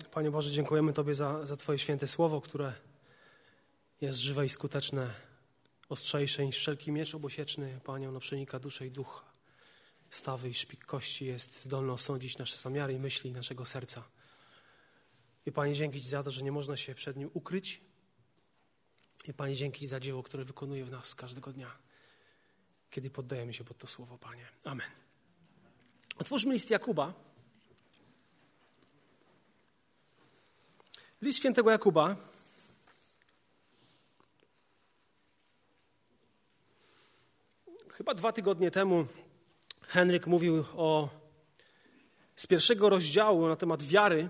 Panie Boże, dziękujemy Tobie za, za Twoje święte słowo, które jest żywe i skuteczne, ostrzejsze niż wszelki miecz obosieczny. Panie, ono przenika duszę i ducha. Stawy i szpik kości jest zdolny osądzić nasze zamiary i myśli naszego serca. I Panie, dzięki Ci za to, że nie można się przed nim ukryć. I Panie, dzięki za dzieło, które wykonuje w nas każdego dnia, kiedy poddajemy się pod to słowo, Panie. Amen. Otwórzmy list Jakuba. List świętego Jakuba. Chyba dwa tygodnie temu Henryk mówił o, z pierwszego rozdziału na temat wiary.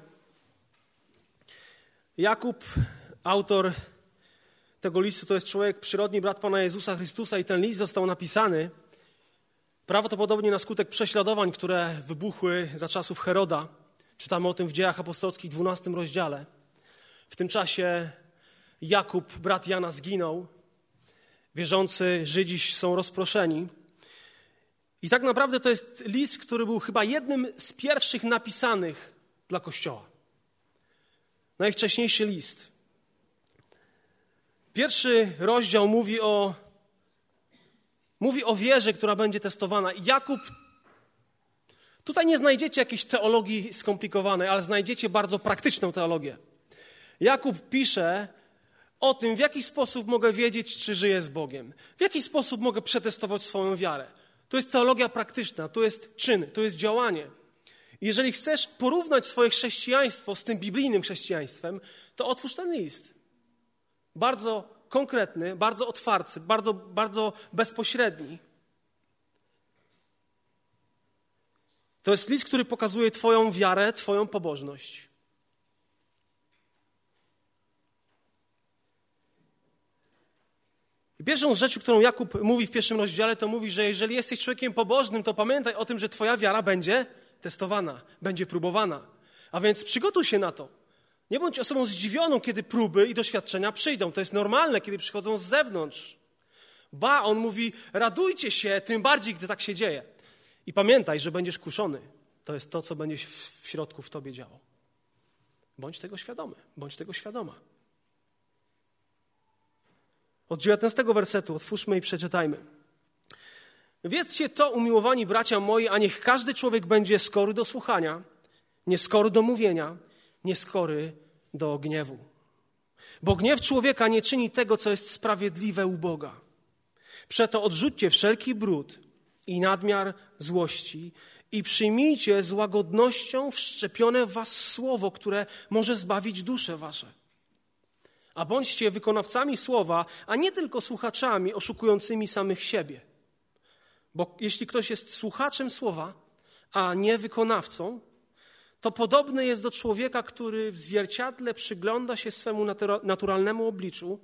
Jakub, autor tego listu, to jest człowiek, przyrodni brat Pana Jezusa Chrystusa i ten list został napisany prawdopodobnie na skutek prześladowań, które wybuchły za czasów Heroda. Czytamy o tym w dziejach apostolskich, 12 rozdziale. W tym czasie Jakub, brat Jana, zginął. Wierzący Żydzi są rozproszeni. I tak naprawdę to jest list, który był chyba jednym z pierwszych napisanych dla Kościoła. Najwcześniejszy list. Pierwszy rozdział mówi o, mówi o wierze, która będzie testowana. Jakub, tutaj nie znajdziecie jakiejś teologii skomplikowanej, ale znajdziecie bardzo praktyczną teologię. Jakub pisze o tym, w jaki sposób mogę wiedzieć, czy żyję z Bogiem, w jaki sposób mogę przetestować swoją wiarę. To jest teologia praktyczna, to jest czyn, to jest działanie. Jeżeli chcesz porównać swoje chrześcijaństwo z tym biblijnym chrześcijaństwem, to otwórz ten list. Bardzo konkretny, bardzo otwarty, bardzo, bardzo bezpośredni. To jest list, który pokazuje Twoją wiarę, Twoją pobożność. I pierwszą rzeczą, którą Jakub mówi w pierwszym rozdziale, to mówi, że jeżeli jesteś człowiekiem pobożnym, to pamiętaj o tym, że Twoja wiara będzie testowana, będzie próbowana. A więc przygotuj się na to. Nie bądź osobą zdziwioną, kiedy próby i doświadczenia przyjdą. To jest normalne, kiedy przychodzą z zewnątrz. Ba, on mówi, radujcie się, tym bardziej, gdy tak się dzieje. I pamiętaj, że będziesz kuszony. To jest to, co będzie w środku w tobie działo. Bądź tego świadomy, bądź tego świadoma. Od 19 wersetu otwórzmy i przeczytajmy. Wiedzcie to, umiłowani bracia moi, a niech każdy człowiek będzie skory do słuchania, nieskory do mówienia, nieskory do gniewu. Bo gniew człowieka nie czyni tego, co jest sprawiedliwe u Boga. Przeto odrzućcie wszelki brud i nadmiar złości i przyjmijcie z łagodnością wszczepione w was słowo, które może zbawić dusze wasze. A bądźcie wykonawcami słowa, a nie tylko słuchaczami oszukującymi samych siebie. Bo jeśli ktoś jest słuchaczem słowa, a nie wykonawcą, to podobny jest do człowieka, który w zwierciadle przygląda się swemu naturalnemu obliczu,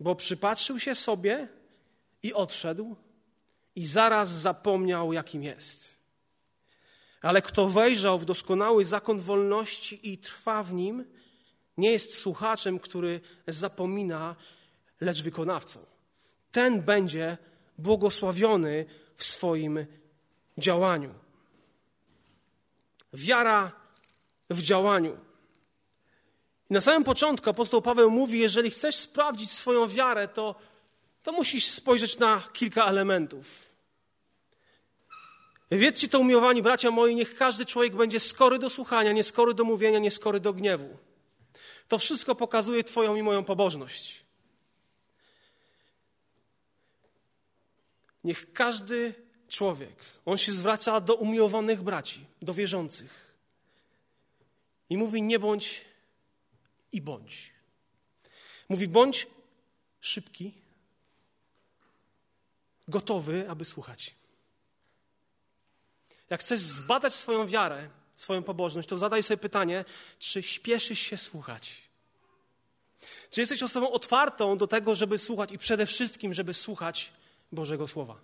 bo przypatrzył się sobie i odszedł, i zaraz zapomniał, jakim jest. Ale kto wejrzał w doskonały zakon wolności i trwa w nim, nie jest słuchaczem, który zapomina, lecz wykonawcą. Ten będzie błogosławiony w swoim działaniu. Wiara w działaniu. Na samym początku apostoł Paweł mówi: Jeżeli chcesz sprawdzić swoją wiarę, to, to musisz spojrzeć na kilka elementów. Wiedzcie to, umiłowani bracia moi, niech każdy człowiek będzie skory do słuchania, nie skory do mówienia, nie skory do gniewu. To wszystko pokazuje Twoją i moją pobożność. Niech każdy człowiek, on się zwraca do umiłowanych braci, do wierzących i mówi: Nie bądź i bądź. Mówi: bądź szybki, gotowy, aby słuchać. Jak chcesz zbadać swoją wiarę, swoją pobożność, to zadaj sobie pytanie, czy śpieszysz się słuchać? Czy jesteś osobą otwartą do tego, żeby słuchać i przede wszystkim, żeby słuchać Bożego Słowa?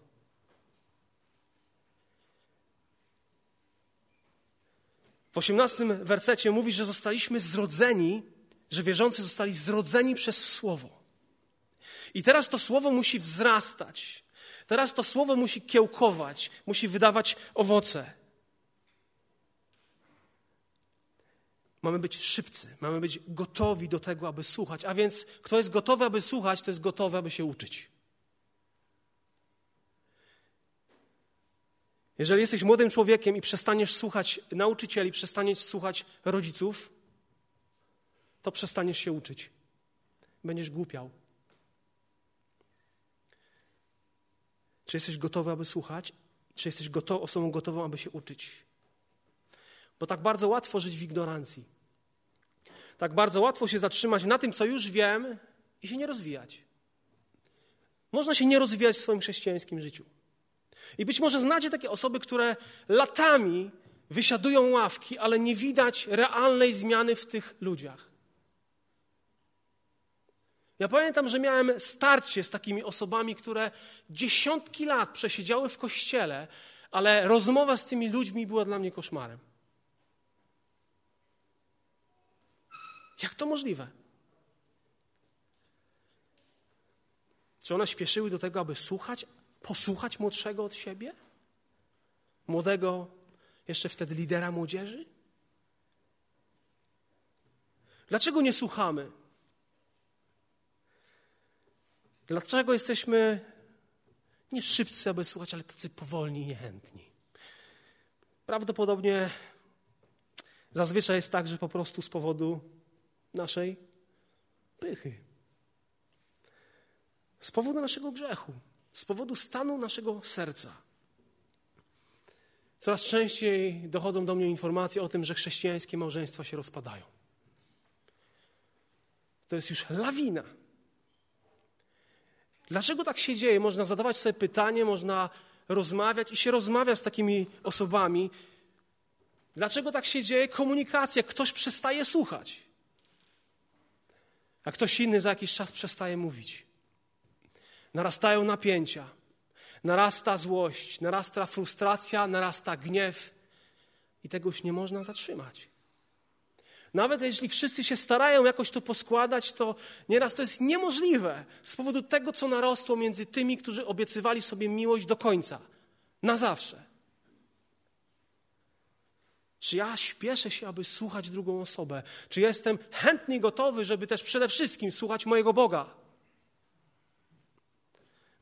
W osiemnastym wersecie mówi, że zostaliśmy zrodzeni, że wierzący zostali zrodzeni przez Słowo. I teraz to Słowo musi wzrastać. Teraz to Słowo musi kiełkować, musi wydawać owoce. Mamy być szybcy, mamy być gotowi do tego, aby słuchać. A więc kto jest gotowy, aby słuchać, to jest gotowy, aby się uczyć. Jeżeli jesteś młodym człowiekiem i przestaniesz słuchać nauczycieli, przestaniesz słuchać rodziców, to przestaniesz się uczyć. Będziesz głupiał. Czy jesteś gotowy, aby słuchać? Czy jesteś gotow, osobą gotową, aby się uczyć? Bo tak bardzo łatwo żyć w ignorancji. Tak bardzo łatwo się zatrzymać na tym, co już wiem i się nie rozwijać. Można się nie rozwijać w swoim chrześcijańskim życiu. I być może znacie takie osoby, które latami wysiadują ławki, ale nie widać realnej zmiany w tych ludziach. Ja pamiętam, że miałem starcie z takimi osobami, które dziesiątki lat przesiedziały w kościele, ale rozmowa z tymi ludźmi była dla mnie koszmarem. Jak to możliwe? Czy one śpieszyły do tego, aby słuchać, posłuchać młodszego od siebie? Młodego, jeszcze wtedy lidera młodzieży? Dlaczego nie słuchamy? Dlaczego jesteśmy nie szybcy, aby słuchać, ale tacy powolni i niechętni? Prawdopodobnie zazwyczaj jest tak, że po prostu z powodu naszej pychy, z powodu naszego grzechu, z powodu stanu naszego serca. Coraz częściej dochodzą do mnie informacje o tym, że chrześcijańskie małżeństwa się rozpadają. To jest już lawina Dlaczego tak się dzieje? Można zadawać sobie pytanie, można rozmawiać i się rozmawia z takimi osobami. Dlaczego tak się dzieje? Komunikacja. Ktoś przestaje słuchać, a ktoś inny za jakiś czas przestaje mówić. Narastają napięcia, narasta złość, narasta frustracja, narasta gniew i tego już nie można zatrzymać. Nawet jeśli wszyscy się starają jakoś to poskładać, to nieraz to jest niemożliwe z powodu tego, co narosło między tymi, którzy obiecywali sobie miłość do końca, na zawsze. Czy ja śpieszę się, aby słuchać drugą osobę? Czy jestem chętnie gotowy, żeby też przede wszystkim słuchać mojego Boga?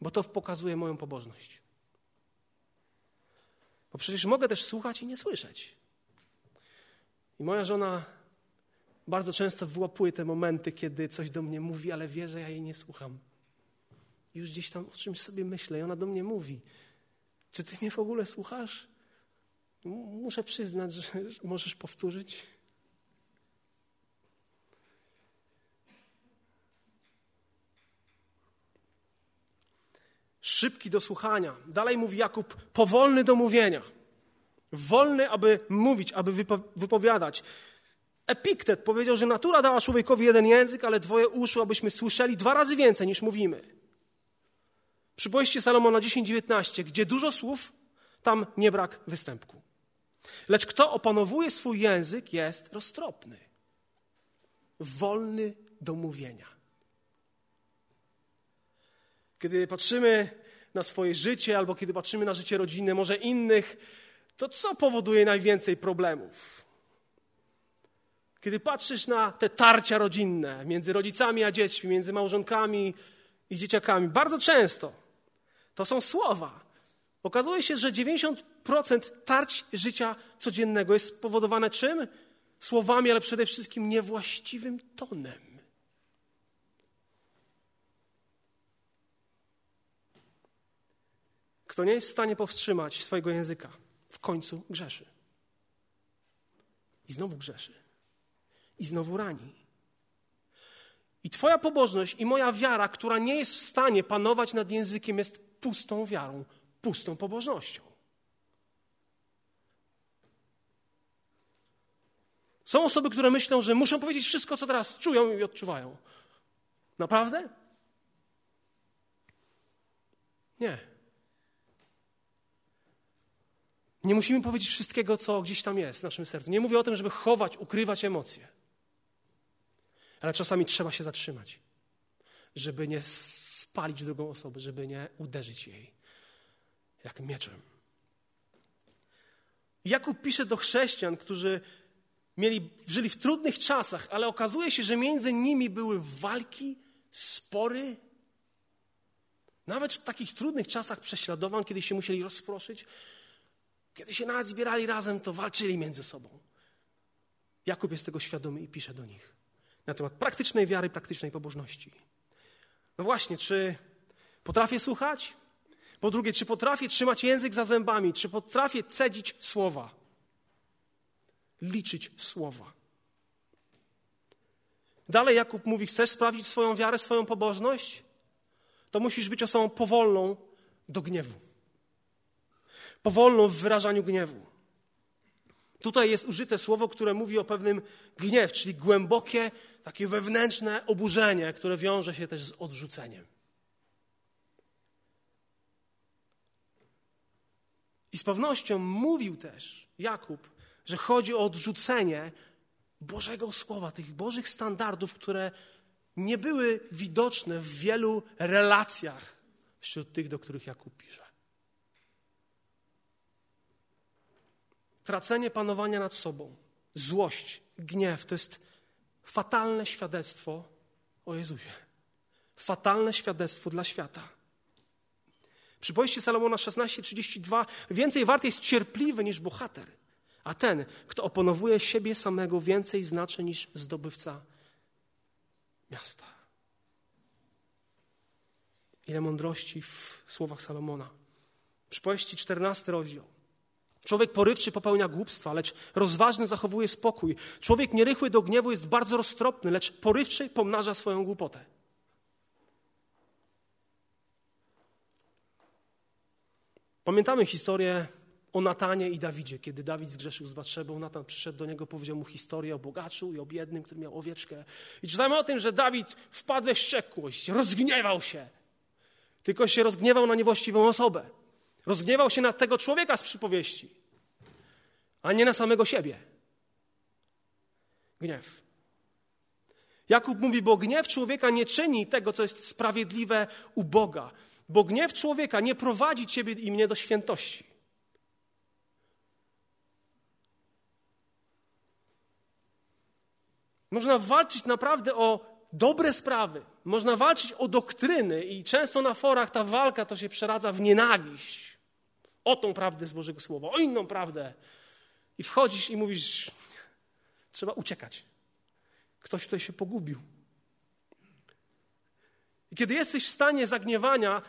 Bo to pokazuje moją pobożność. Bo przecież mogę też słuchać i nie słyszeć. I moja żona bardzo często wyłapuję te momenty, kiedy coś do mnie mówi, ale wie, że ja jej nie słucham. Już gdzieś tam o czymś sobie myślę i ona do mnie mówi. Czy ty mnie w ogóle słuchasz? Muszę przyznać, że, że możesz powtórzyć. Szybki do słuchania. Dalej mówi Jakub, powolny do mówienia. Wolny, aby mówić, aby wypowiadać. Epiktet powiedział, że natura dała człowiekowi jeden język, ale dwoje uszu, abyśmy słyszeli dwa razy więcej niż mówimy. Przypowieście Salomona 10:19, gdzie dużo słów, tam nie brak występku. Lecz kto opanowuje swój język, jest roztropny, wolny do mówienia. Kiedy patrzymy na swoje życie, albo kiedy patrzymy na życie rodziny, może innych, to co powoduje najwięcej problemów? Kiedy patrzysz na te tarcia rodzinne między rodzicami a dziećmi, między małżonkami i dzieciakami, bardzo często to są słowa. Okazuje się, że 90% tarć życia codziennego jest spowodowane czym? Słowami, ale przede wszystkim niewłaściwym tonem. Kto nie jest w stanie powstrzymać swojego języka, w końcu grzeszy. I znowu grzeszy i znowu rani. I Twoja pobożność i moja wiara, która nie jest w stanie panować nad językiem, jest pustą wiarą, pustą pobożnością. Są osoby, które myślą, że muszą powiedzieć wszystko, co teraz czują i odczuwają. Naprawdę? Nie. Nie musimy powiedzieć wszystkiego, co gdzieś tam jest w naszym sercu. Nie mówię o tym, żeby chować, ukrywać emocje. Ale czasami trzeba się zatrzymać, żeby nie spalić drugą osobę, żeby nie uderzyć jej jak mieczem. Jakub pisze do chrześcijan, którzy mieli, żyli w trudnych czasach, ale okazuje się, że między nimi były walki, spory. Nawet w takich trudnych czasach prześladowań, kiedy się musieli rozproszyć, kiedy się nawet zbierali razem, to walczyli między sobą. Jakub jest tego świadomy i pisze do nich na temat praktycznej wiary, praktycznej pobożności. No właśnie, czy potrafię słuchać? Po drugie, czy potrafię trzymać język za zębami? Czy potrafię cedzić słowa? Liczyć słowa. Dalej Jakub mówi: Chcesz sprawdzić swoją wiarę, swoją pobożność? To musisz być osobą powolną do gniewu. Powolną w wyrażaniu gniewu. Tutaj jest użyte słowo, które mówi o pewnym gniew, czyli głębokie, takie wewnętrzne oburzenie, które wiąże się też z odrzuceniem. I z pewnością mówił też Jakub, że chodzi o odrzucenie Bożego Słowa, tych Bożych standardów, które nie były widoczne w wielu relacjach wśród tych, do których Jakub pisze. Tracenie panowania nad sobą, złość, gniew to jest fatalne świadectwo o Jezusie. Fatalne świadectwo dla świata. Przypowieści Salomona 16:32 więcej wart jest cierpliwy niż bohater, a ten, kto oponowuje siebie samego, więcej znaczy niż zdobywca miasta. Ile mądrości w słowach Salomona. Przypowieści 14 rozdział. Człowiek porywczy popełnia głupstwa, lecz rozważny zachowuje spokój. Człowiek nierychły do gniewu jest bardzo roztropny, lecz porywczy pomnaża swoją głupotę. Pamiętamy historię o Natanie i Dawidzie. Kiedy Dawid zgrzeszył z Batrzebą, Natan przyszedł do niego, powiedział mu historię o bogaczu i o biednym, który miał owieczkę. I czytamy o tym, że Dawid wpadł we wściekłość, rozgniewał się. Tylko się rozgniewał na niewłaściwą osobę. Rozgniewał się na tego człowieka z przypowieści, a nie na samego siebie. Gniew. Jakub mówi, bo gniew człowieka nie czyni tego, co jest sprawiedliwe u Boga, bo gniew człowieka nie prowadzi ciebie i mnie do świętości. Można walczyć naprawdę o dobre sprawy. Można walczyć o doktryny i często na forach ta walka to się przeradza w nienawiść. O tą prawdę z Bożego Słowa, o inną prawdę. I wchodzisz i mówisz, trzeba uciekać. Ktoś tutaj się pogubił. I kiedy jesteś w stanie zagniewania,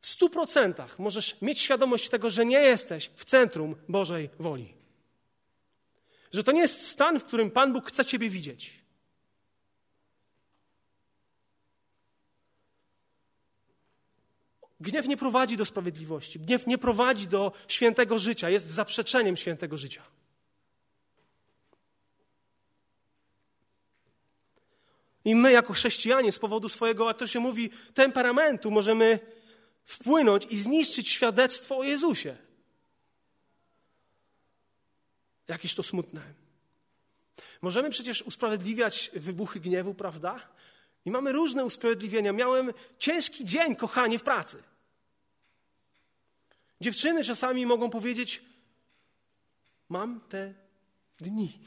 w stu procentach możesz mieć świadomość tego, że nie jesteś w centrum Bożej woli. Że to nie jest stan, w którym Pan Bóg chce Ciebie widzieć. Gniew nie prowadzi do sprawiedliwości, gniew nie prowadzi do świętego życia, jest zaprzeczeniem świętego życia. I my, jako chrześcijanie, z powodu swojego, jak to się mówi, temperamentu, możemy wpłynąć i zniszczyć świadectwo o Jezusie. Jakieś to smutne. Możemy przecież usprawiedliwiać wybuchy gniewu, prawda? I mamy różne usprawiedliwienia. Miałem ciężki dzień, kochanie, w pracy. Dziewczyny czasami mogą powiedzieć: Mam te dni.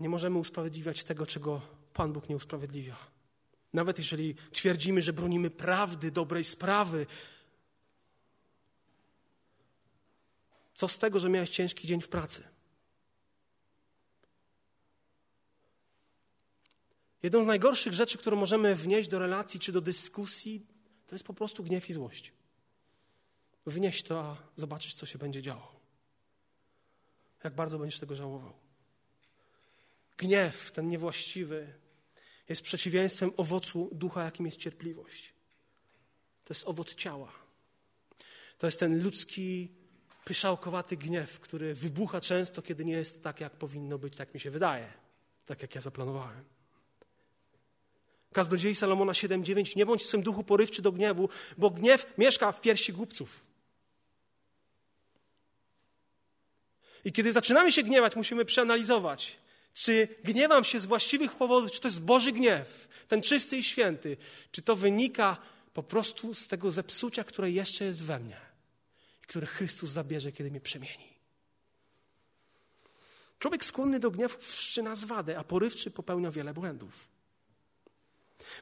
Nie możemy usprawiedliwiać tego, czego Pan Bóg nie usprawiedliwia. Nawet jeżeli twierdzimy, że bronimy prawdy, dobrej sprawy, co z tego, że miałeś ciężki dzień w pracy? Jedną z najgorszych rzeczy, którą możemy wnieść do relacji czy do dyskusji, to jest po prostu gniew i złość. Wnieść to, a zobaczysz, co się będzie działo. Jak bardzo będziesz tego żałował. Gniew, ten niewłaściwy, jest przeciwieństwem owocu ducha, jakim jest cierpliwość. To jest owoc ciała. To jest ten ludzki, pyszałkowaty gniew, który wybucha często, kiedy nie jest tak, jak powinno być, tak mi się wydaje, tak jak ja zaplanowałem. Kaznodziei Salomona 7:9 Nie bądź w swym duchu porywczy do gniewu, bo gniew mieszka w piersi głupców. I kiedy zaczynamy się gniewać, musimy przeanalizować, Czy gniewam się z właściwych powodów, czy to jest Boży gniew, ten czysty i święty, czy to wynika po prostu z tego zepsucia, które jeszcze jest we mnie które Chrystus zabierze, kiedy mnie przemieni. Człowiek skłonny do gniewu wszczyna zwadę, a porywczy popełnia wiele błędów.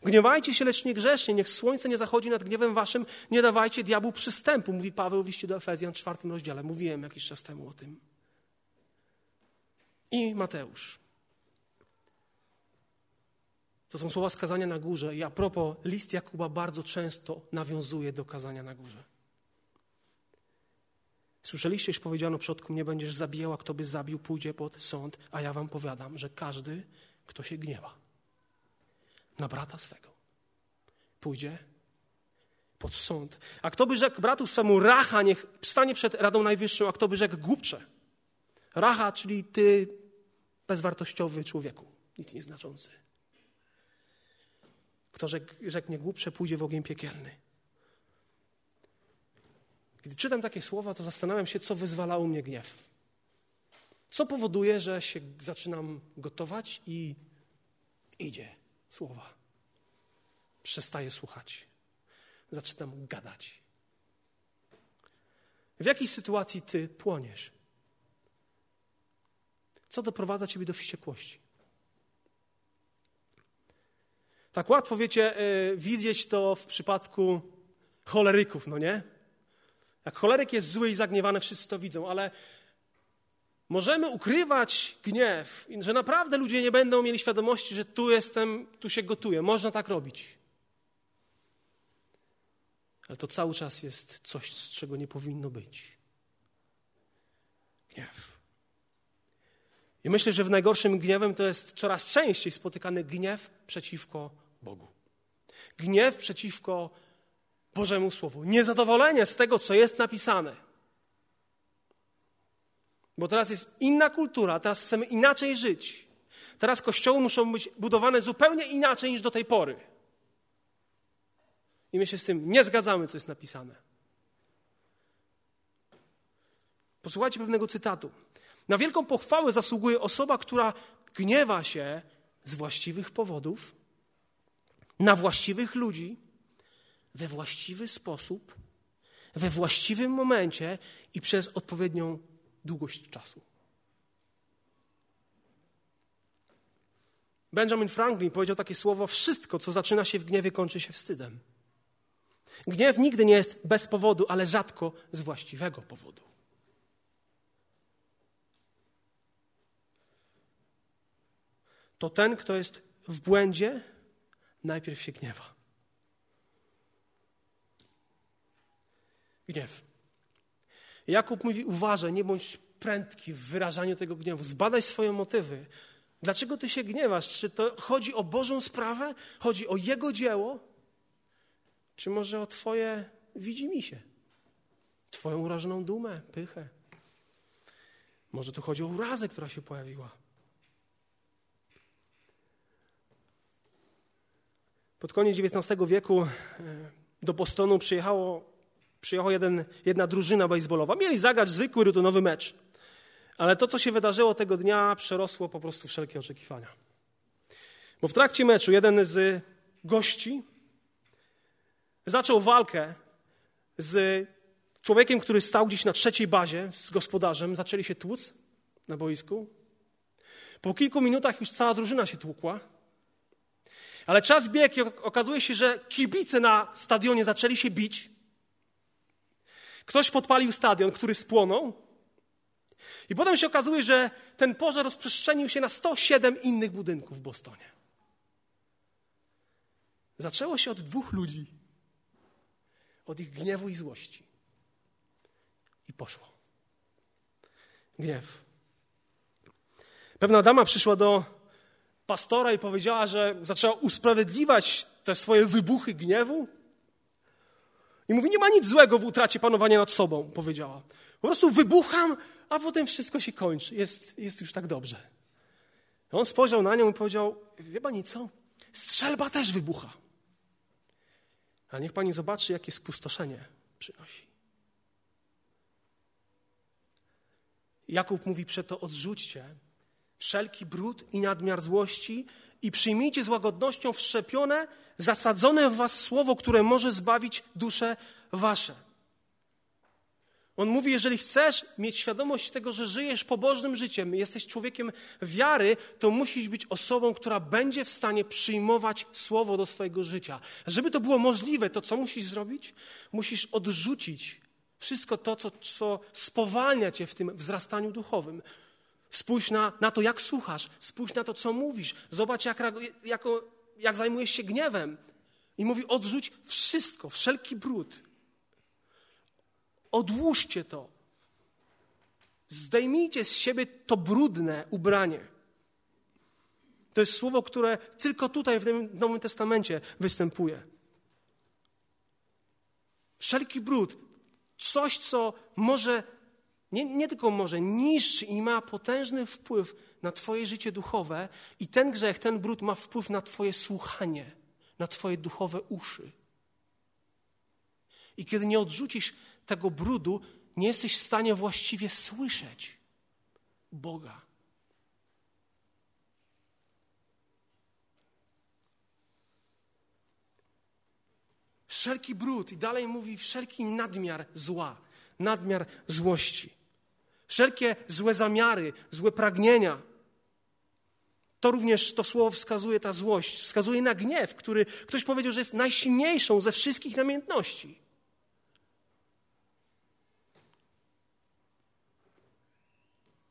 Gniewajcie się, lecz niegrzecznie, niech słońce nie zachodzi nad gniewem waszym, nie dawajcie diabłu przystępu, mówi Paweł w liście do Efezjan czwartym rozdziale. Mówiłem jakiś czas temu o tym. I Mateusz. To są słowa skazania na górze i a propos, list Jakuba bardzo często nawiązuje do kazania na górze. Słyszeliście, że powiedziano przodkom, nie będziesz zabijał, a kto by zabił, pójdzie pod sąd, a ja wam powiadam, że każdy, kto się gniewa na brata swego, pójdzie pod sąd. A kto by rzekł bratu swemu racha, niech stanie przed Radą Najwyższą, a kto by rzekł głupcze. Racha, czyli ty bezwartościowy człowieku, nic nieznaczący. Kto rzekł, rzeknie głupcze, pójdzie w ogień piekielny. Gdy czytam takie słowa, to zastanawiam się, co wyzwala u mnie gniew. Co powoduje, że się zaczynam gotować i idzie słowa. Przestaję słuchać. Zaczynam gadać. W jakiej sytuacji ty płoniesz? Co doprowadza ciebie do wściekłości? Tak łatwo, wiecie, yy, widzieć to w przypadku choleryków, no nie? Jak choleryk jest zły i zagniewany, wszyscy to widzą, ale możemy ukrywać gniew, że naprawdę ludzie nie będą mieli świadomości, że tu jestem, tu się gotuję. Można tak robić. Ale to cały czas jest coś, z czego nie powinno być. Gniew. I myślę, że w najgorszym gniewem to jest coraz częściej spotykany gniew przeciwko Bogu. Gniew przeciwko Bożemu Słowu. Niezadowolenie z tego, co jest napisane. Bo teraz jest inna kultura, teraz chcemy inaczej żyć. Teraz kościoły muszą być budowane zupełnie inaczej niż do tej pory. I my się z tym nie zgadzamy, co jest napisane. Posłuchajcie pewnego cytatu. Na wielką pochwałę zasługuje osoba, która gniewa się z właściwych powodów, na właściwych ludzi, we właściwy sposób, we właściwym momencie i przez odpowiednią długość czasu. Benjamin Franklin powiedział takie słowo: Wszystko, co zaczyna się w gniewie, kończy się wstydem. Gniew nigdy nie jest bez powodu, ale rzadko z właściwego powodu. To ten, kto jest w błędzie, najpierw się gniewa. Gniew. Jakub mówi: uważaj, nie bądź prędki w wyrażaniu tego gniewu. Zbadaj swoje motywy. Dlaczego ty się gniewasz? Czy to chodzi o Bożą sprawę? Chodzi o Jego dzieło? Czy może o Twoje widzimisię? Twoją urażoną dumę, pychę? Może tu chodzi o urazę, która się pojawiła? Pod koniec XIX wieku e, do Bostonu przyjechało przyjechała jeden, jedna drużyna baseballowa. Mieli zagrać zwykły, rutynowy mecz. Ale to, co się wydarzyło tego dnia, przerosło po prostu wszelkie oczekiwania. Bo w trakcie meczu jeden z gości zaczął walkę z człowiekiem, który stał gdzieś na trzeciej bazie, z gospodarzem. Zaczęli się tłuc na boisku. Po kilku minutach już cała drużyna się tłukła. Ale czas biegł i okazuje się, że kibice na stadionie zaczęli się bić. Ktoś podpalił stadion, który spłonął. I potem się okazuje, że ten pożar rozprzestrzenił się na 107 innych budynków w Bostonie. Zaczęło się od dwóch ludzi. Od ich gniewu i złości. I poszło. Gniew. Pewna dama przyszła do pastora i powiedziała, że zaczęła usprawiedliwiać te swoje wybuchy gniewu. I mówi, nie ma nic złego w utracie panowania nad sobą, powiedziała. Po prostu wybucham, a potem wszystko się kończy. Jest, jest już tak dobrze. On spojrzał na nią i powiedział, wie pani co? Strzelba też wybucha. Ale niech pani zobaczy, jakie spustoszenie przynosi. Jakub mówi przeto, odrzućcie wszelki brud i nadmiar złości i przyjmijcie z łagodnością wszczepione, zasadzone w was słowo, które może zbawić dusze wasze. On mówi, jeżeli chcesz mieć świadomość tego, że żyjesz pobożnym życiem, jesteś człowiekiem wiary, to musisz być osobą, która będzie w stanie przyjmować słowo do swojego życia. Żeby to było możliwe, to co musisz zrobić? Musisz odrzucić wszystko to, co, co spowalnia cię w tym wzrastaniu duchowym. Spójrz na, na to, jak słuchasz, spójrz na to, co mówisz, zobacz, jak, jak, jak zajmujesz się gniewem. I mówi: odrzuć wszystko, wszelki brud. Odłóżcie to. Zdejmijcie z siebie to brudne ubranie. To jest słowo, które tylko tutaj w Nowym Testamencie występuje. Wszelki brud, coś, co może, nie, nie tylko może, niszczy i ma potężny wpływ na Twoje życie duchowe, i ten grzech, ten brud ma wpływ na Twoje słuchanie, na Twoje duchowe uszy. I kiedy nie odrzucisz tego brudu, nie jesteś w stanie właściwie słyszeć Boga. Wszelki brud, i dalej mówi wszelki nadmiar zła, nadmiar złości, wszelkie złe zamiary, złe pragnienia. To również to słowo wskazuje, ta złość, wskazuje na gniew, który ktoś powiedział, że jest najsilniejszą ze wszystkich namiętności.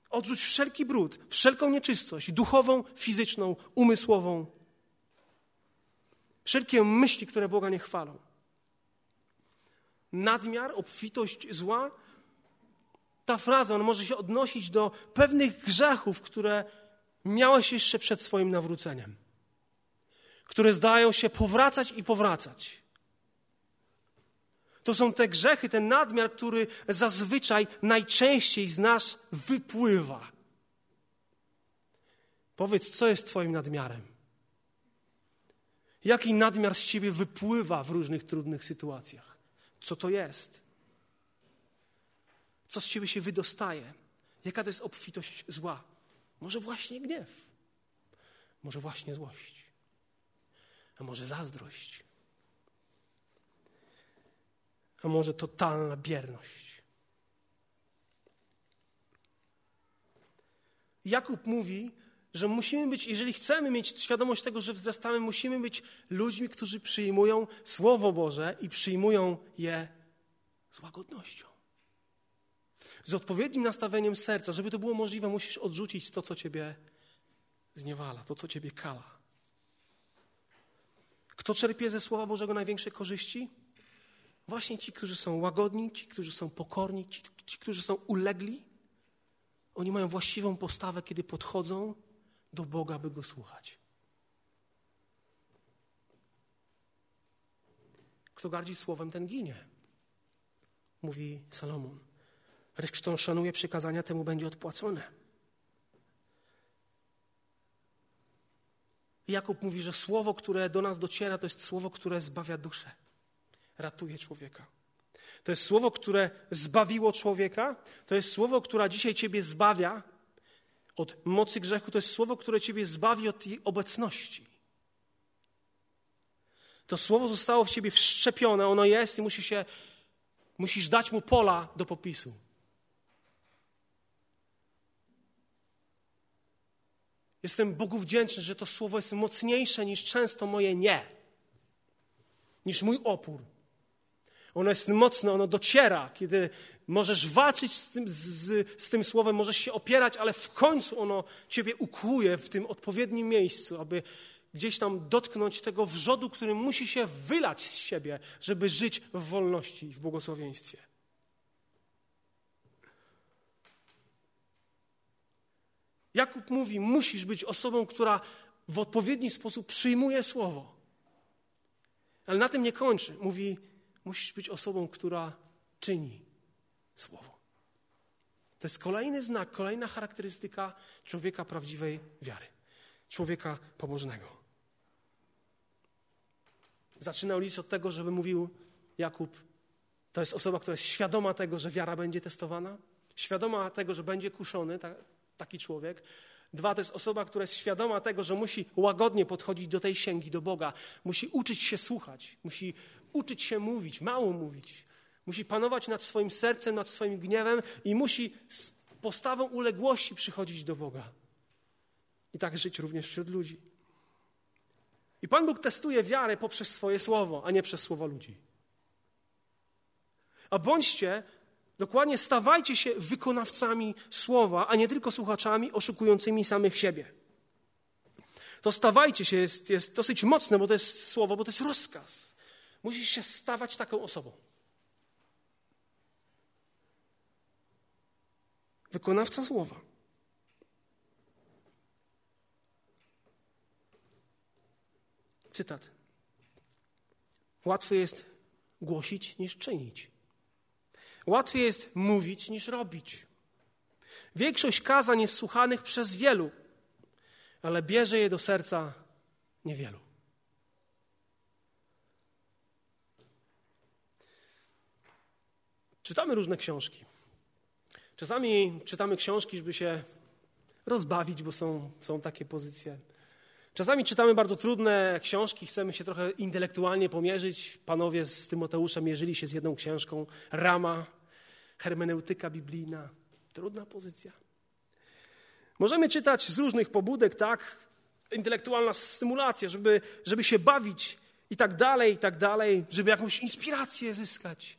Odrzuć wszelki brud, wszelką nieczystość, duchową, fizyczną, umysłową. Wszelkie myśli, które Boga nie chwalą. Nadmiar, obfitość zła. Ta fraza, on może się odnosić do pewnych grzechów, które miałeś jeszcze przed swoim nawróceniem, które zdają się powracać i powracać. To są te grzechy, ten nadmiar, który zazwyczaj najczęściej z nas wypływa. Powiedz, co jest Twoim nadmiarem? Jaki nadmiar z Ciebie wypływa w różnych trudnych sytuacjach? Co to jest? Co z Ciebie się wydostaje? Jaka to jest obfitość zła? Może właśnie gniew, może właśnie złość, a może zazdrość, a może totalna bierność. Jakub mówi, że musimy być, jeżeli chcemy mieć świadomość tego, że wzrastamy, musimy być ludźmi, którzy przyjmują Słowo Boże i przyjmują je z łagodnością. Z odpowiednim nastawieniem serca, żeby to było możliwe, musisz odrzucić to, co ciebie zniewala, to, co ciebie kala. Kto czerpie ze Słowa Bożego największe korzyści? Właśnie ci, którzy są łagodni, ci, którzy są pokorni, ci, ci, którzy są ulegli, oni mają właściwą postawę, kiedy podchodzą do Boga, by Go słuchać. Kto gardzi słowem, ten ginie, mówi Salomon. Lecz kto szanuje przykazania, temu będzie odpłacone. Jakub mówi, że słowo, które do nas dociera, to jest słowo, które zbawia duszę ratuje człowieka. To jest słowo, które zbawiło człowieka. To jest słowo, które dzisiaj Ciebie zbawia od mocy grzechu. To jest słowo, które Ciebie zbawi od jej obecności. To słowo zostało w Ciebie wszczepione, ono jest i musi się, musisz dać mu pola do popisu. Jestem Bogu wdzięczny, że to słowo jest mocniejsze niż często moje nie, niż mój opór. Ono jest mocne, ono dociera, kiedy możesz walczyć z tym, z, z tym słowem, możesz się opierać, ale w końcu ono ciebie ukłuje w tym odpowiednim miejscu, aby gdzieś tam dotknąć tego wrzodu, który musi się wylać z siebie, żeby żyć w wolności i w błogosławieństwie. Jakub mówi: Musisz być osobą, która w odpowiedni sposób przyjmuje słowo. Ale na tym nie kończy. Mówi: musisz być osobą, która czyni słowo. To jest kolejny znak, kolejna charakterystyka człowieka prawdziwej wiary, człowieka pobożnego. Zaczynał list od tego, żeby mówił Jakub, to jest osoba, która jest świadoma tego, że wiara będzie testowana, świadoma tego, że będzie kuszony ta, taki człowiek. Dwa to jest osoba, która jest świadoma tego, że musi łagodnie podchodzić do tej księgi, do Boga. Musi uczyć się słuchać, musi uczyć się mówić, mało mówić. Musi panować nad swoim sercem, nad swoim gniewem i musi z postawą uległości przychodzić do Boga. I tak żyć również wśród ludzi. I Pan Bóg testuje wiarę poprzez swoje słowo, a nie przez słowa ludzi. A bądźcie, dokładnie stawajcie się wykonawcami słowa, a nie tylko słuchaczami oszukującymi samych siebie. To stawajcie się jest, jest dosyć mocne, bo to jest słowo, bo to jest rozkaz. Musisz się stawać taką osobą. Wykonawca słowa. Cytat. Łatwo jest głosić niż czynić. Łatwiej jest mówić niż robić. Większość kazań jest słuchanych przez wielu, ale bierze je do serca niewielu. Czytamy różne książki. Czasami czytamy książki, żeby się rozbawić, bo są, są takie pozycje. Czasami czytamy bardzo trudne książki, chcemy się trochę intelektualnie pomierzyć. Panowie z Tymoteuszem mierzyli się z jedną książką, Rama, hermeneutyka biblijna. Trudna pozycja. Możemy czytać z różnych pobudek, tak? Intelektualna stymulacja, żeby, żeby się bawić i tak dalej, i tak dalej, żeby jakąś inspirację zyskać.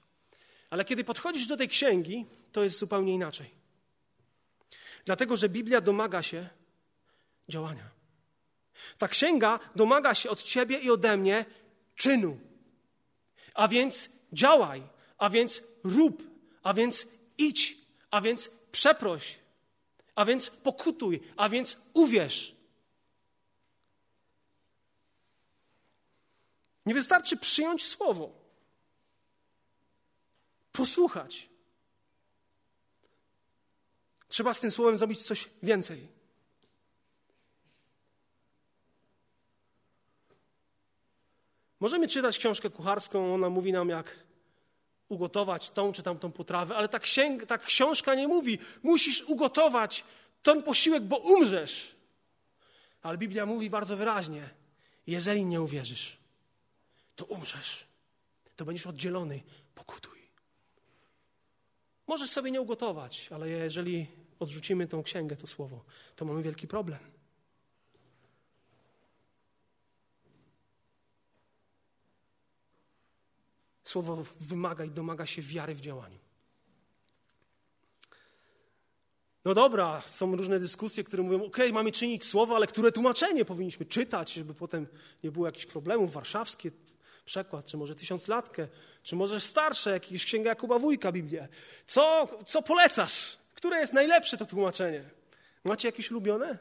Ale kiedy podchodzisz do tej księgi, to jest zupełnie inaczej. Dlatego, że Biblia domaga się działania. Ta księga domaga się od ciebie i ode mnie czynu. A więc działaj, a więc rób, a więc idź, a więc przeproś, a więc pokutuj, a więc uwierz. Nie wystarczy przyjąć słowo, posłuchać. Trzeba z tym słowem zrobić coś więcej. Możemy czytać książkę kucharską, ona mówi nam, jak ugotować tą czy tamtą potrawę, ale ta, księg, ta książka nie mówi, musisz ugotować ten posiłek, bo umrzesz. Ale Biblia mówi bardzo wyraźnie, jeżeli nie uwierzysz, to umrzesz. To będziesz oddzielony, pokutuj. Możesz sobie nie ugotować, ale jeżeli odrzucimy tą księgę, to słowo, to mamy wielki problem. Słowo wymaga i domaga się wiary w działaniu. No dobra, są różne dyskusje, które mówią, ok, mamy czynić słowo, ale które tłumaczenie powinniśmy czytać, żeby potem nie było jakichś problemów. Warszawskie przekład, czy może tysiąclatkę, czy może starsze, jakieś księga Jakuba Wójka, Biblię. Co, co polecasz? Które jest najlepsze to tłumaczenie? Macie jakieś ulubione?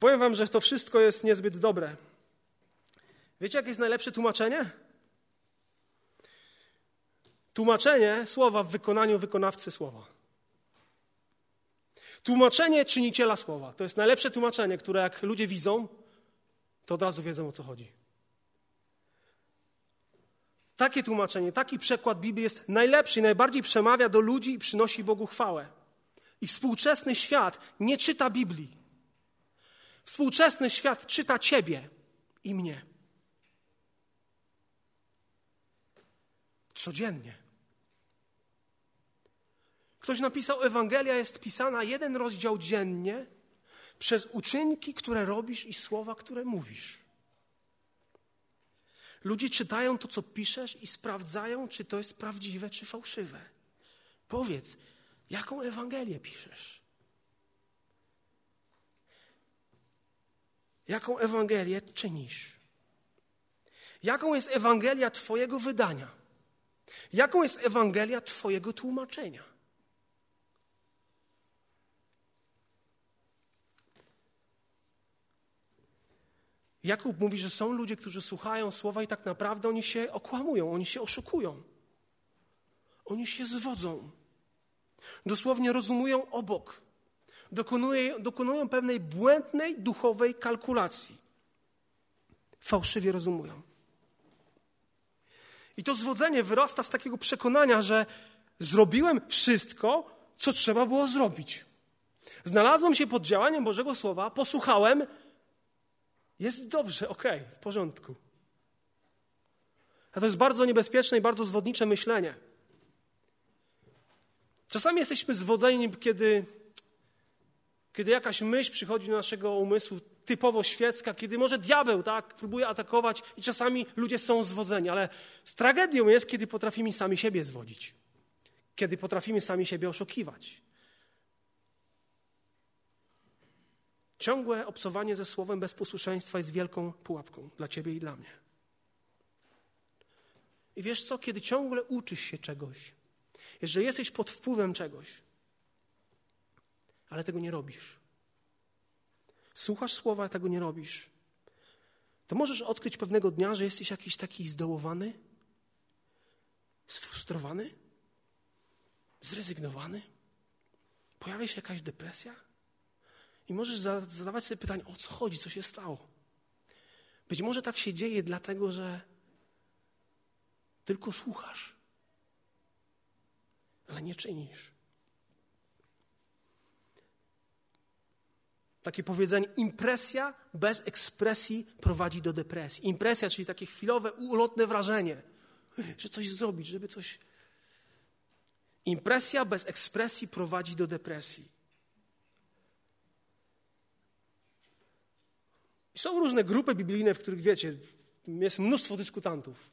Powiem wam, że to wszystko jest niezbyt dobre. Wiecie, jakie jest najlepsze tłumaczenie? Tłumaczenie słowa w wykonaniu wykonawcy słowa. Tłumaczenie czyniciela słowa. To jest najlepsze tłumaczenie, które jak ludzie widzą, to od razu wiedzą o co chodzi. Takie tłumaczenie, taki przekład Biblii jest najlepszy i najbardziej przemawia do ludzi i przynosi Bogu chwałę. I współczesny świat nie czyta Biblii. Współczesny świat czyta Ciebie i mnie. Codziennie. Ktoś napisał, Ewangelia jest pisana jeden rozdział dziennie przez uczynki, które robisz i słowa, które mówisz. Ludzie czytają to, co piszesz i sprawdzają, czy to jest prawdziwe, czy fałszywe. Powiedz, jaką Ewangelię piszesz? Jaką Ewangelię czynisz? Jaką jest Ewangelia Twojego wydania? Jaką jest Ewangelia Twojego tłumaczenia? Jakub mówi, że są ludzie, którzy słuchają słowa i tak naprawdę oni się okłamują, oni się oszukują. Oni się zwodzą. Dosłownie rozumują obok. Dokonują, dokonują pewnej błędnej duchowej kalkulacji. Fałszywie rozumują. I to zwodzenie wyrasta z takiego przekonania, że zrobiłem wszystko, co trzeba było zrobić. Znalazłem się pod działaniem Bożego Słowa, posłuchałem, jest dobrze, okej, okay, w porządku. A to jest bardzo niebezpieczne i bardzo zwodnicze myślenie. Czasami jesteśmy zwodzeni, kiedy, kiedy jakaś myśl przychodzi do naszego umysłu, typowo świecka, kiedy może diabeł tak, próbuje atakować i czasami ludzie są zwodzeni, ale z tragedią jest, kiedy potrafimy sami siebie zwodzić, kiedy potrafimy sami siebie oszukiwać. Ciągłe obcowanie ze słowem bez posłuszeństwa jest wielką pułapką dla ciebie i dla mnie. I wiesz co, kiedy ciągle uczysz się czegoś, jeżeli jesteś pod wpływem czegoś, ale tego nie robisz, słuchasz słowa, a tego nie robisz, to możesz odkryć pewnego dnia, że jesteś jakiś taki zdołowany, sfrustrowany, zrezygnowany. Pojawia się jakaś depresja i możesz zadawać sobie pytanie, o co chodzi, co się stało. Być może tak się dzieje dlatego, że tylko słuchasz, ale nie czynisz. Takie powiedzenie, impresja bez ekspresji prowadzi do depresji. Impresja, czyli takie chwilowe, ulotne wrażenie, że coś zrobić, żeby coś. Impresja bez ekspresji prowadzi do depresji. Są różne grupy biblijne, w których wiecie, jest mnóstwo dyskutantów.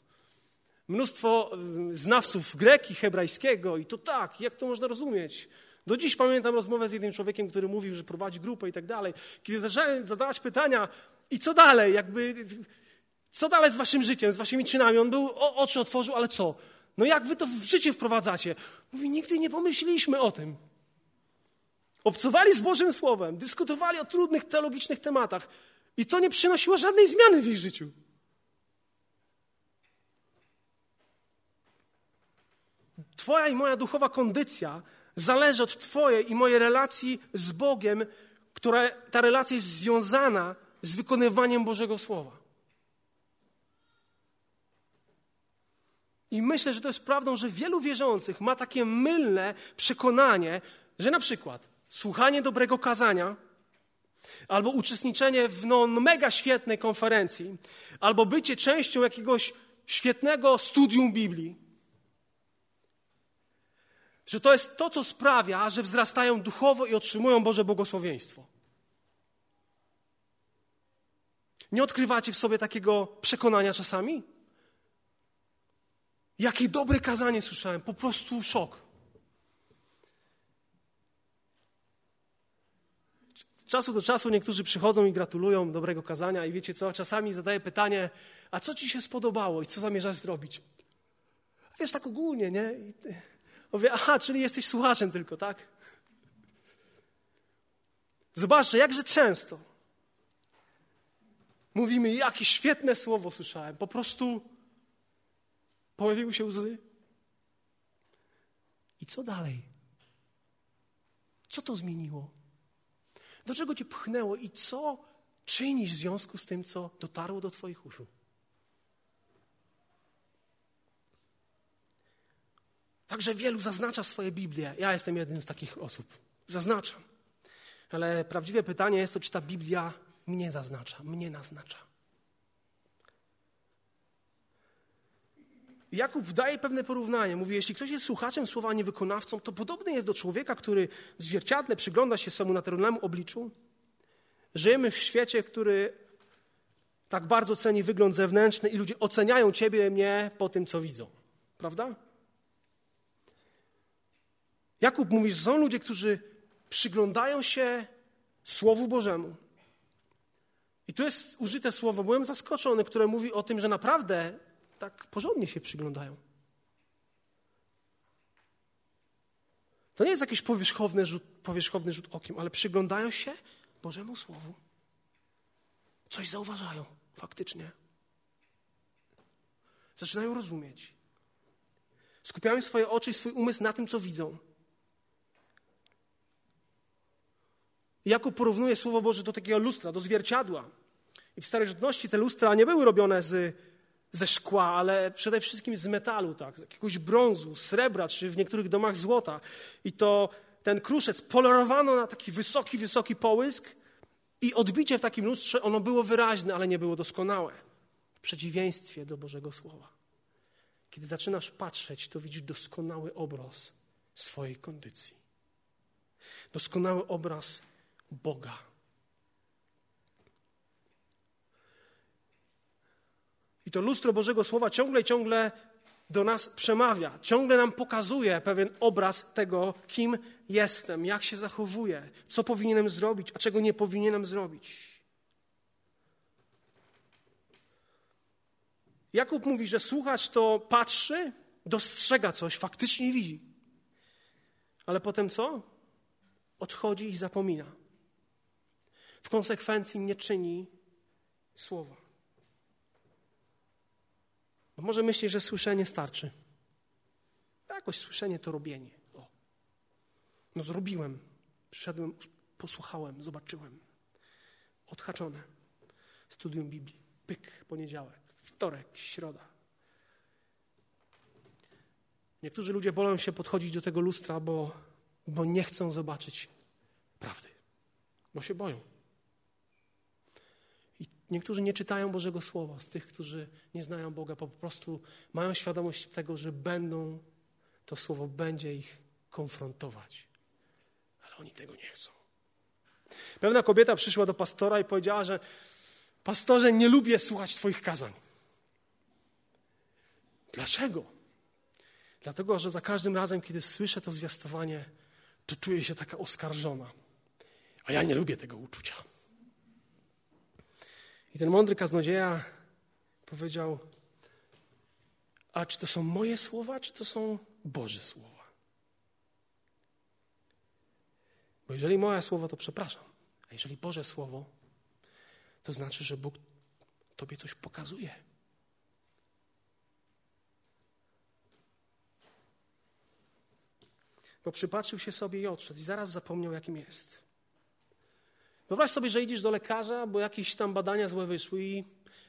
Mnóstwo y, znawców greki, hebrajskiego i to tak, jak to można rozumieć? Do dziś pamiętam rozmowę z jednym człowiekiem, który mówił, że prowadzi grupę i tak dalej. Kiedy zacząłem zadawać pytania, i co dalej, jakby, co dalej z waszym życiem, z waszymi czynami? On był, o, oczy otworzył, ale co? No jak wy to w życie wprowadzacie? Mówi, nigdy nie pomyśleliśmy o tym. Obcowali z Bożym Słowem, dyskutowali o trudnych teologicznych tematach i to nie przynosiło żadnej zmiany w ich życiu. Twoja i moja duchowa kondycja zależy od Twojej i mojej relacji z Bogiem, która ta relacja jest związana z wykonywaniem Bożego Słowa. I myślę, że to jest prawdą, że wielu wierzących ma takie mylne przekonanie, że na przykład słuchanie dobrego kazania, albo uczestniczenie w no, mega świetnej konferencji, albo bycie częścią jakiegoś świetnego studium Biblii, że to jest to, co sprawia, że wzrastają duchowo i otrzymują Boże błogosławieństwo. Nie odkrywacie w sobie takiego przekonania czasami? Jakie dobre kazanie słyszałem, po prostu szok. Czasu do czasu niektórzy przychodzą i gratulują dobrego kazania i wiecie co, czasami zadaję pytanie, a co ci się spodobało i co zamierzasz zrobić? Wiesz, tak ogólnie, nie? I Mówię, aha, czyli jesteś słuchaczem tylko, tak? Zobaczcie, jakże często mówimy, jakie świetne słowo słyszałem. Po prostu pojawiły się łzy. I co dalej? Co to zmieniło? Do czego cię pchnęło i co czynisz w związku z tym, co dotarło do Twoich uszu? Także wielu zaznacza swoje Biblię. Ja jestem jednym z takich osób. Zaznaczam. Ale prawdziwe pytanie jest to, czy ta Biblia mnie zaznacza, mnie naznacza. Jakub daje pewne porównanie. Mówi, jeśli ktoś jest słuchaczem słowa, a nie wykonawcą, to podobny jest do człowieka, który w zwierciadle przygląda się swemu naturalnemu obliczu. Żyjemy w świecie, który tak bardzo ceni wygląd zewnętrzny i ludzie oceniają ciebie, mnie po tym, co widzą. Prawda? Jakub mówi, że są ludzie, którzy przyglądają się Słowu Bożemu. I tu jest użyte słowo, byłem zaskoczony, które mówi o tym, że naprawdę tak porządnie się przyglądają. To nie jest jakiś powierzchowny rzut, powierzchowny rzut okiem, ale przyglądają się Bożemu Słowu. Coś zauważają faktycznie. Zaczynają rozumieć. Skupiają swoje oczy i swój umysł na tym, co widzą. Jakub porównuje Słowo Boże do takiego lustra, do zwierciadła. I w starożytności te lustra nie były robione z, ze szkła, ale przede wszystkim z metalu, tak, z jakiegoś brązu, srebra, czy w niektórych domach złota. I to ten kruszec polerowano na taki wysoki, wysoki połysk i odbicie w takim lustrze, ono było wyraźne, ale nie było doskonałe. W przeciwieństwie do Bożego Słowa. Kiedy zaczynasz patrzeć, to widzisz doskonały obraz swojej kondycji. Doskonały obraz Boga. I to lustro Bożego Słowa ciągle, ciągle do nas przemawia, ciągle nam pokazuje pewien obraz tego, kim jestem, jak się zachowuję, co powinienem zrobić, a czego nie powinienem zrobić. Jakub mówi, że słuchać to patrzy, dostrzega coś, faktycznie widzi. Ale potem co? Odchodzi i zapomina. W konsekwencji nie czyni słowa. Bo może myślisz, że słyszenie starczy. Jakoś słyszenie to robienie. O. No zrobiłem, przyszedłem, posłuchałem, zobaczyłem. Odhaczone. Studium Biblii. Pyk, poniedziałek, wtorek, środa. Niektórzy ludzie bolą się podchodzić do tego lustra, bo, bo nie chcą zobaczyć prawdy, bo się boją. Niektórzy nie czytają Bożego Słowa, z tych, którzy nie znają Boga, po prostu mają świadomość tego, że będą, to Słowo będzie ich konfrontować. Ale oni tego nie chcą. Pewna kobieta przyszła do pastora i powiedziała, że pastorze, nie lubię słuchać Twoich kazań. Dlaczego? Dlatego, że za każdym razem, kiedy słyszę to zwiastowanie, to czuję się taka oskarżona. A ja nie lubię tego uczucia. I ten mądry kaznodzieja powiedział: A czy to są moje słowa, czy to są Boże słowa? Bo jeżeli moje słowo, to przepraszam. A jeżeli Boże słowo, to znaczy, że Bóg Tobie coś pokazuje. Bo przypatrzył się sobie i odszedł, i zaraz zapomniał, jakim jest. Wyobraź sobie, że idziesz do lekarza, bo jakieś tam badania złe wyszły i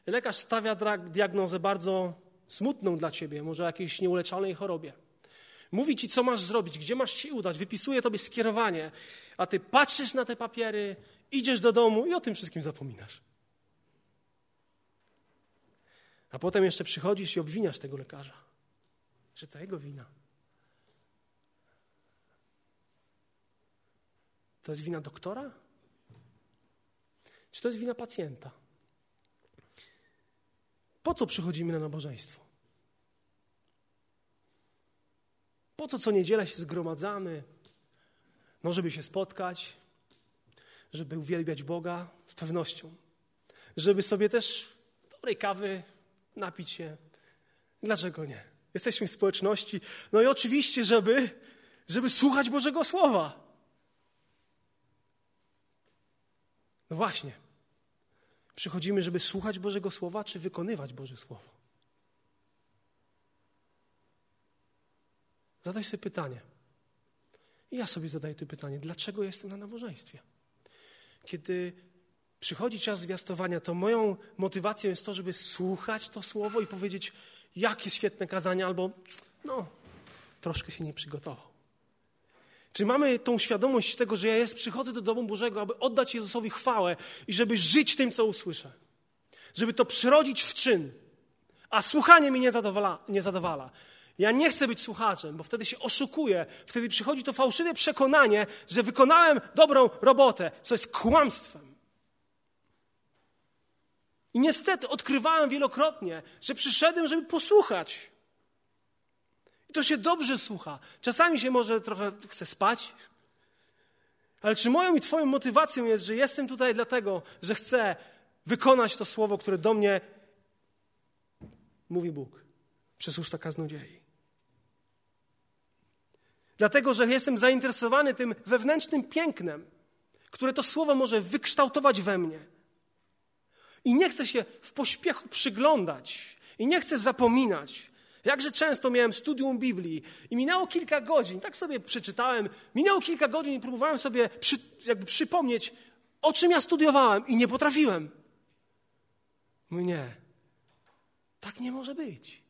lekarz stawia diagnozę bardzo smutną dla ciebie, może jakiejś nieuleczalnej chorobie. Mówi ci, co masz zrobić, gdzie masz się udać, wypisuje tobie skierowanie, a ty patrzysz na te papiery, idziesz do domu i o tym wszystkim zapominasz. A potem jeszcze przychodzisz i obwiniasz tego lekarza, że to jego wina. To jest wina doktora? Czy to jest wina pacjenta? Po co przychodzimy na nabożeństwo? Po co co niedzielę się zgromadzamy? No, żeby się spotkać, żeby uwielbiać Boga z pewnością, żeby sobie też dobrej kawy napić się. Dlaczego nie? Jesteśmy w społeczności. No i oczywiście, żeby, żeby słuchać Bożego Słowa. No właśnie. Przychodzimy, żeby słuchać Bożego Słowa, czy wykonywać Boże Słowo? Zadaj sobie pytanie. I ja sobie zadaję to pytanie, dlaczego jestem na nabożeństwie? Kiedy przychodzi czas zwiastowania, to moją motywacją jest to, żeby słuchać to słowo i powiedzieć, jakie świetne kazanie, albo no, troszkę się nie przygotował. Czy mamy tą świadomość tego, że ja jest, przychodzę do domu Bożego, aby oddać Jezusowi chwałę i żeby żyć tym, co usłyszę? Żeby to przyrodzić w czyn. A słuchanie mnie nie zadowala. Nie zadowala. Ja nie chcę być słuchaczem, bo wtedy się oszukuję. Wtedy przychodzi to fałszywe przekonanie, że wykonałem dobrą robotę, co jest kłamstwem. I niestety odkrywałem wielokrotnie, że przyszedłem, żeby posłuchać. To się dobrze słucha. Czasami się może trochę chce spać, ale czy moją i Twoją motywacją jest, że jestem tutaj dlatego, że chcę wykonać to słowo, które do mnie mówi Bóg przez usta kaznodziei? Dlatego, że jestem zainteresowany tym wewnętrznym pięknem, które to słowo może wykształtować we mnie. I nie chcę się w pośpiechu przyglądać, i nie chcę zapominać, Jakże często miałem studium Biblii i minęło kilka godzin, tak sobie przeczytałem, minęło kilka godzin i próbowałem sobie przy, jakby przypomnieć, o czym ja studiowałem i nie potrafiłem. Mówię, nie, tak nie może być.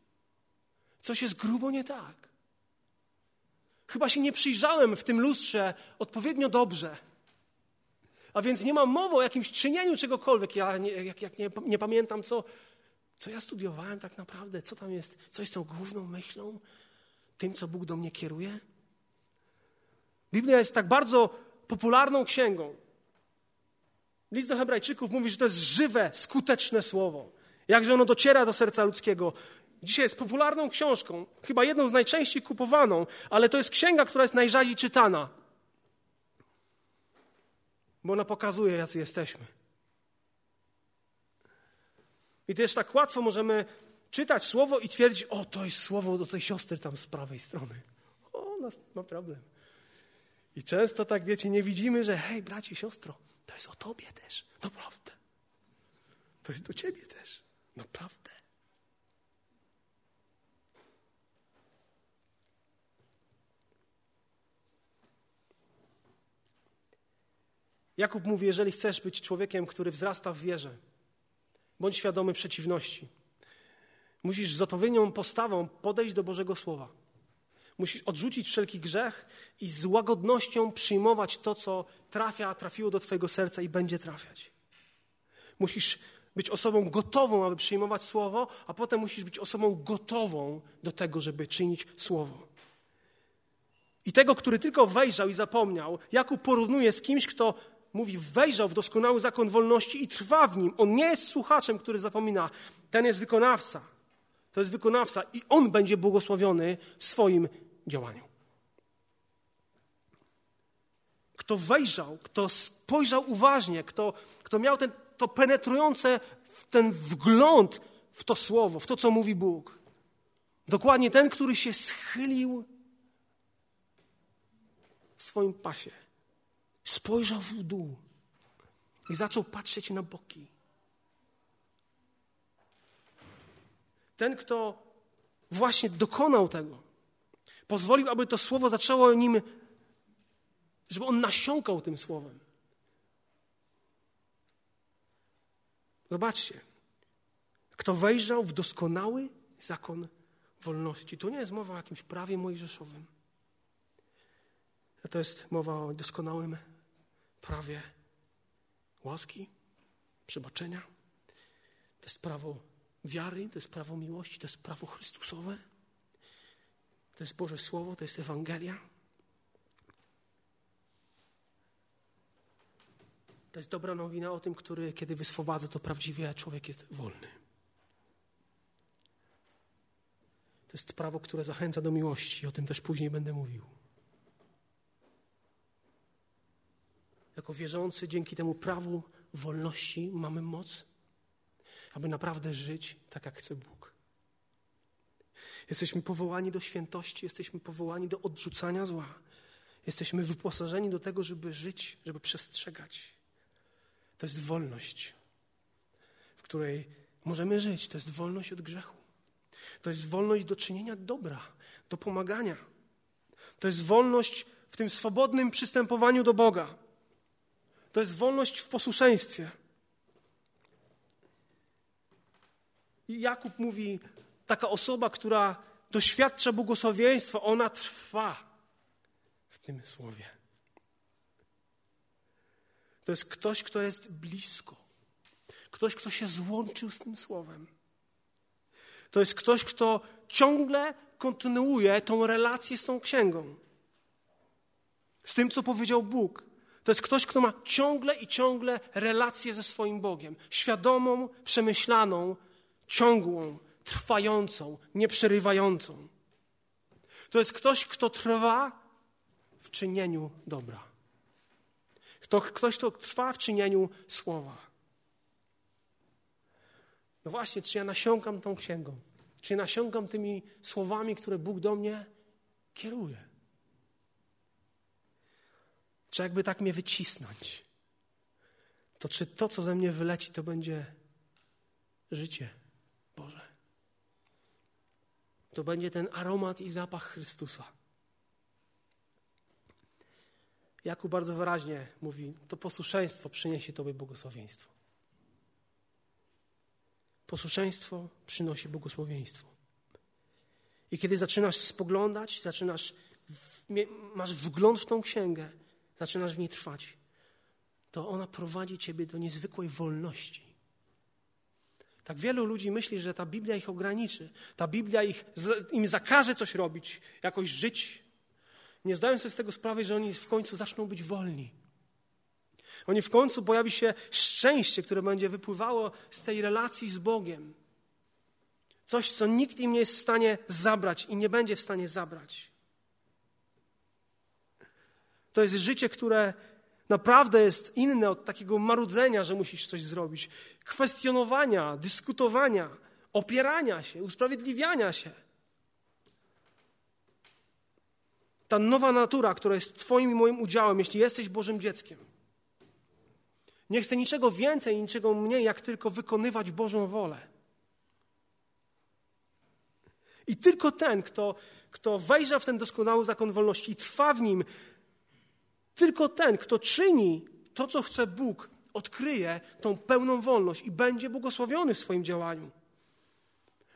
Coś jest grubo nie tak. Chyba się nie przyjrzałem w tym lustrze odpowiednio dobrze. A więc nie mam mowy o jakimś czynieniu czegokolwiek. Ja nie, jak, jak nie, nie pamiętam, co, co ja studiowałem tak naprawdę, co tam jest, co jest tą główną myślą, tym, co Bóg do mnie kieruje. Biblia jest tak bardzo popularną księgą. List do Hebrajczyków mówi, że to jest żywe, skuteczne słowo. Jakże ono dociera do serca ludzkiego. Dzisiaj jest popularną książką, chyba jedną z najczęściej kupowaną, ale to jest księga, która jest najrzadziej czytana. Bo ona pokazuje, jacy jesteśmy. I też tak łatwo możemy czytać słowo i twierdzić, o, to jest słowo do tej siostry tam z prawej strony. O, ona ma problem. I często tak, wiecie, nie widzimy, że hej, bracie, siostro, to jest o tobie też. Naprawdę. To jest do ciebie też. Naprawdę. Jakub mówi, jeżeli chcesz być człowiekiem, który wzrasta w wierze, bądź świadomy przeciwności. Musisz z odpowiednią postawą podejść do Bożego Słowa. Musisz odrzucić wszelki grzech i z łagodnością przyjmować to, co trafia, trafiło do Twojego serca i będzie trafiać. Musisz być osobą gotową, aby przyjmować Słowo, a potem musisz być osobą gotową do tego, żeby czynić Słowo. I tego, który tylko wejrzał i zapomniał, Jakub porównuje z kimś, kto mówi, wejrzał w doskonały zakon wolności i trwa w nim. On nie jest słuchaczem, który zapomina. Ten jest wykonawca. To jest wykonawca i on będzie błogosławiony w swoim działaniu. Kto wejrzał, kto spojrzał uważnie, kto, kto miał ten, to penetrujące ten wgląd w to słowo, w to, co mówi Bóg. Dokładnie ten, który się schylił w swoim pasie spojrzał w dół i zaczął patrzeć na boki. Ten, kto właśnie dokonał tego, pozwolił, aby to słowo zaczęło nim, żeby on nasiąkał tym słowem. Zobaczcie, kto wejrzał w doskonały zakon wolności. Tu nie jest mowa o jakimś prawie mojżeszowym. To jest mowa o doskonałym prawie łaski, przebaczenia. To jest prawo wiary, to jest prawo miłości, to jest prawo Chrystusowe. To jest Boże Słowo, to jest Ewangelia. To jest dobra nowina o tym, który, kiedy wyswobadza, to prawdziwie człowiek jest wolny. To jest prawo, które zachęca do miłości. O tym też później będę mówił. Jako wierzący, dzięki temu prawu wolności mamy moc, aby naprawdę żyć tak, jak chce Bóg. Jesteśmy powołani do świętości, jesteśmy powołani do odrzucania zła. Jesteśmy wyposażeni do tego, żeby żyć, żeby przestrzegać. To jest wolność, w której możemy żyć. To jest wolność od grzechu. To jest wolność do czynienia dobra, do pomagania. To jest wolność w tym swobodnym przystępowaniu do Boga. To jest wolność w posłuszeństwie. I Jakub mówi, taka osoba, która doświadcza błogosławieństwa, ona trwa w tym słowie. To jest ktoś, kto jest blisko. Ktoś, kto się złączył z tym słowem. To jest ktoś, kto ciągle kontynuuje tą relację z tą księgą. Z tym, co powiedział Bóg. To jest ktoś, kto ma ciągle i ciągle relację ze swoim Bogiem. Świadomą, przemyślaną, ciągłą, trwającą, nieprzerywającą. To jest ktoś, kto trwa w czynieniu dobra. Kto, ktoś, kto trwa w czynieniu słowa. No właśnie, czy ja nasiąkam tą księgą? Czy nasiąkam tymi słowami, które Bóg do mnie kieruje? Czy jakby tak mnie wycisnąć, to czy to, co ze mnie wyleci, to będzie życie Boże? To będzie ten aromat i zapach Chrystusa. Jakub bardzo wyraźnie mówi, to posłuszeństwo przyniesie Tobie błogosławieństwo. Posłuszeństwo przynosi błogosławieństwo. I kiedy zaczynasz spoglądać, zaczynasz masz wgląd w tą księgę, zaczynasz w niej trwać, to ona prowadzi ciebie do niezwykłej wolności. Tak wielu ludzi myśli, że ta Biblia ich ograniczy, ta Biblia ich, im zakaże coś robić, jakoś żyć. Nie zdają sobie z tego sprawy, że oni w końcu zaczną być wolni. Oni w końcu pojawi się szczęście, które będzie wypływało z tej relacji z Bogiem. Coś, co nikt im nie jest w stanie zabrać i nie będzie w stanie zabrać. To jest życie, które naprawdę jest inne od takiego marudzenia, że musisz coś zrobić, kwestionowania, dyskutowania, opierania się, usprawiedliwiania się. Ta nowa natura, która jest Twoim i moim udziałem, jeśli jesteś Bożym dzieckiem. Nie chcę niczego więcej, niczego mniej, jak tylko wykonywać Bożą wolę. I tylko ten, kto, kto wejrza w ten doskonały zakon wolności i trwa w nim, tylko ten, kto czyni to, co chce Bóg, odkryje tą pełną wolność i będzie błogosławiony w swoim działaniu.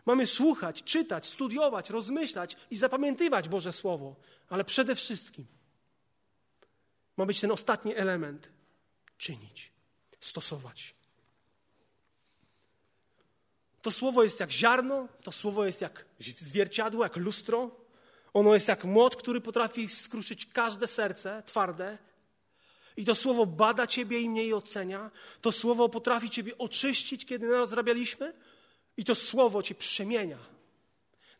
Mamy słuchać, czytać, studiować, rozmyślać i zapamiętywać Boże Słowo, ale przede wszystkim ma być ten ostatni element czynić, stosować. To słowo jest jak ziarno, to słowo jest jak zwierciadło, jak lustro. Ono jest jak młot, który potrafi skruszyć każde serce twarde. I to słowo bada ciebie i mnie i ocenia. To słowo potrafi ciebie oczyścić, kiedy nas zrabialiśmy. I to słowo cię przemienia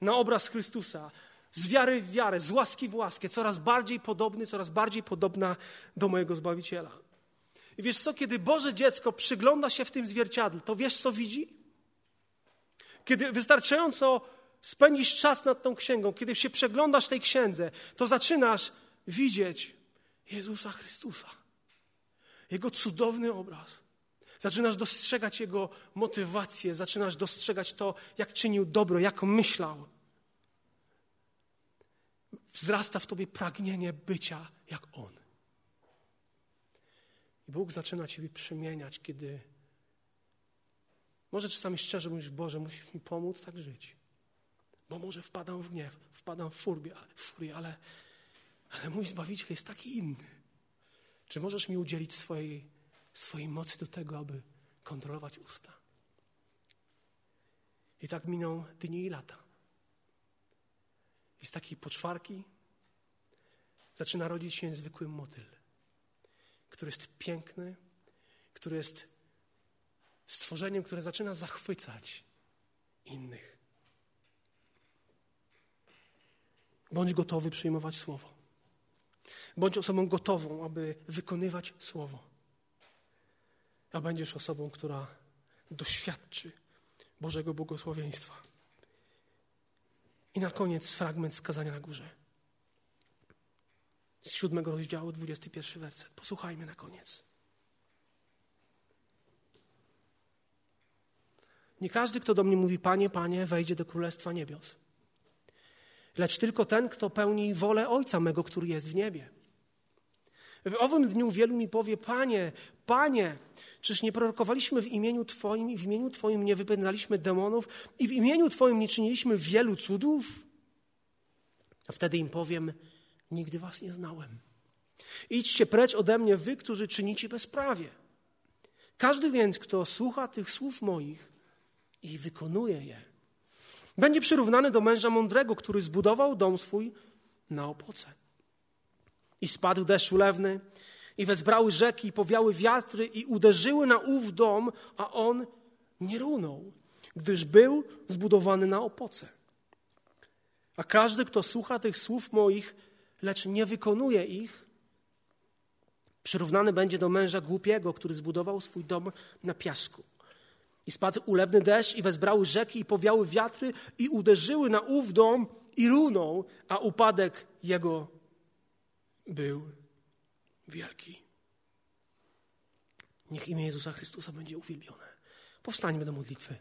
na obraz Chrystusa. Z wiary w wiarę, z łaski w łaskę, coraz bardziej podobny, coraz bardziej podobna do mojego Zbawiciela. I wiesz co, kiedy Boże dziecko przygląda się w tym zwierciadle, to wiesz co widzi? Kiedy wystarczająco spędzisz czas nad tą księgą, kiedy się przeglądasz tej księdze, to zaczynasz widzieć Jezusa Chrystusa. Jego cudowny obraz. Zaczynasz dostrzegać Jego motywację, zaczynasz dostrzegać to, jak czynił dobro, jak myślał. Wzrasta w tobie pragnienie bycia jak On. I Bóg zaczyna ciebie przemieniać, kiedy może czasami szczerze mówisz, Boże, musisz mi pomóc tak żyć. Bo może wpadam w gniew, wpadam w furię, w furię ale, ale mój Zbawiciel jest taki inny. Czy możesz mi udzielić swojej, swojej mocy do tego, aby kontrolować usta? I tak miną dni i lata. I z takiej poczwarki zaczyna rodzić się zwykły motyl, który jest piękny, który jest stworzeniem, które zaczyna zachwycać innych. Bądź gotowy przyjmować Słowo. Bądź osobą gotową, aby wykonywać Słowo. A będziesz osobą, która doświadczy Bożego błogosławieństwa. I na koniec fragment skazania na górze. Z siódmego rozdziału, dwudziesty pierwszy werset. Posłuchajmy na koniec. Nie każdy, kto do mnie mówi, Panie, Panie, wejdzie do Królestwa Niebios, lecz tylko ten, kto pełni wolę Ojca mego, który jest w niebie. W owym dniu wielu mi powie, Panie, Panie, czyż nie prorokowaliśmy w imieniu Twoim i w imieniu Twoim nie wypędzaliśmy demonów i w imieniu Twoim nie czyniliśmy wielu cudów? A wtedy im powiem, nigdy Was nie znałem. Idźcie precz ode mnie, wy, którzy czynicie bezprawie. Każdy więc, kto słucha tych słów moich i wykonuje je. Będzie przyrównany do męża mądrego, który zbudował dom swój na opoce. I spadł deszcz ulewny, i wezbrały rzeki, i powiały wiatry, i uderzyły na ów dom, a on nie runął, gdyż był zbudowany na opoce. A każdy, kto słucha tych słów moich, lecz nie wykonuje ich, przyrównany będzie do męża głupiego, który zbudował swój dom na piasku. I spadł ulewny deszcz, i wezbrały rzeki, i powiały wiatry, i uderzyły na ów dom, i runął, a upadek jego był wielki. Niech imię Jezusa Chrystusa będzie uwielbione. Powstańmy do modlitwy.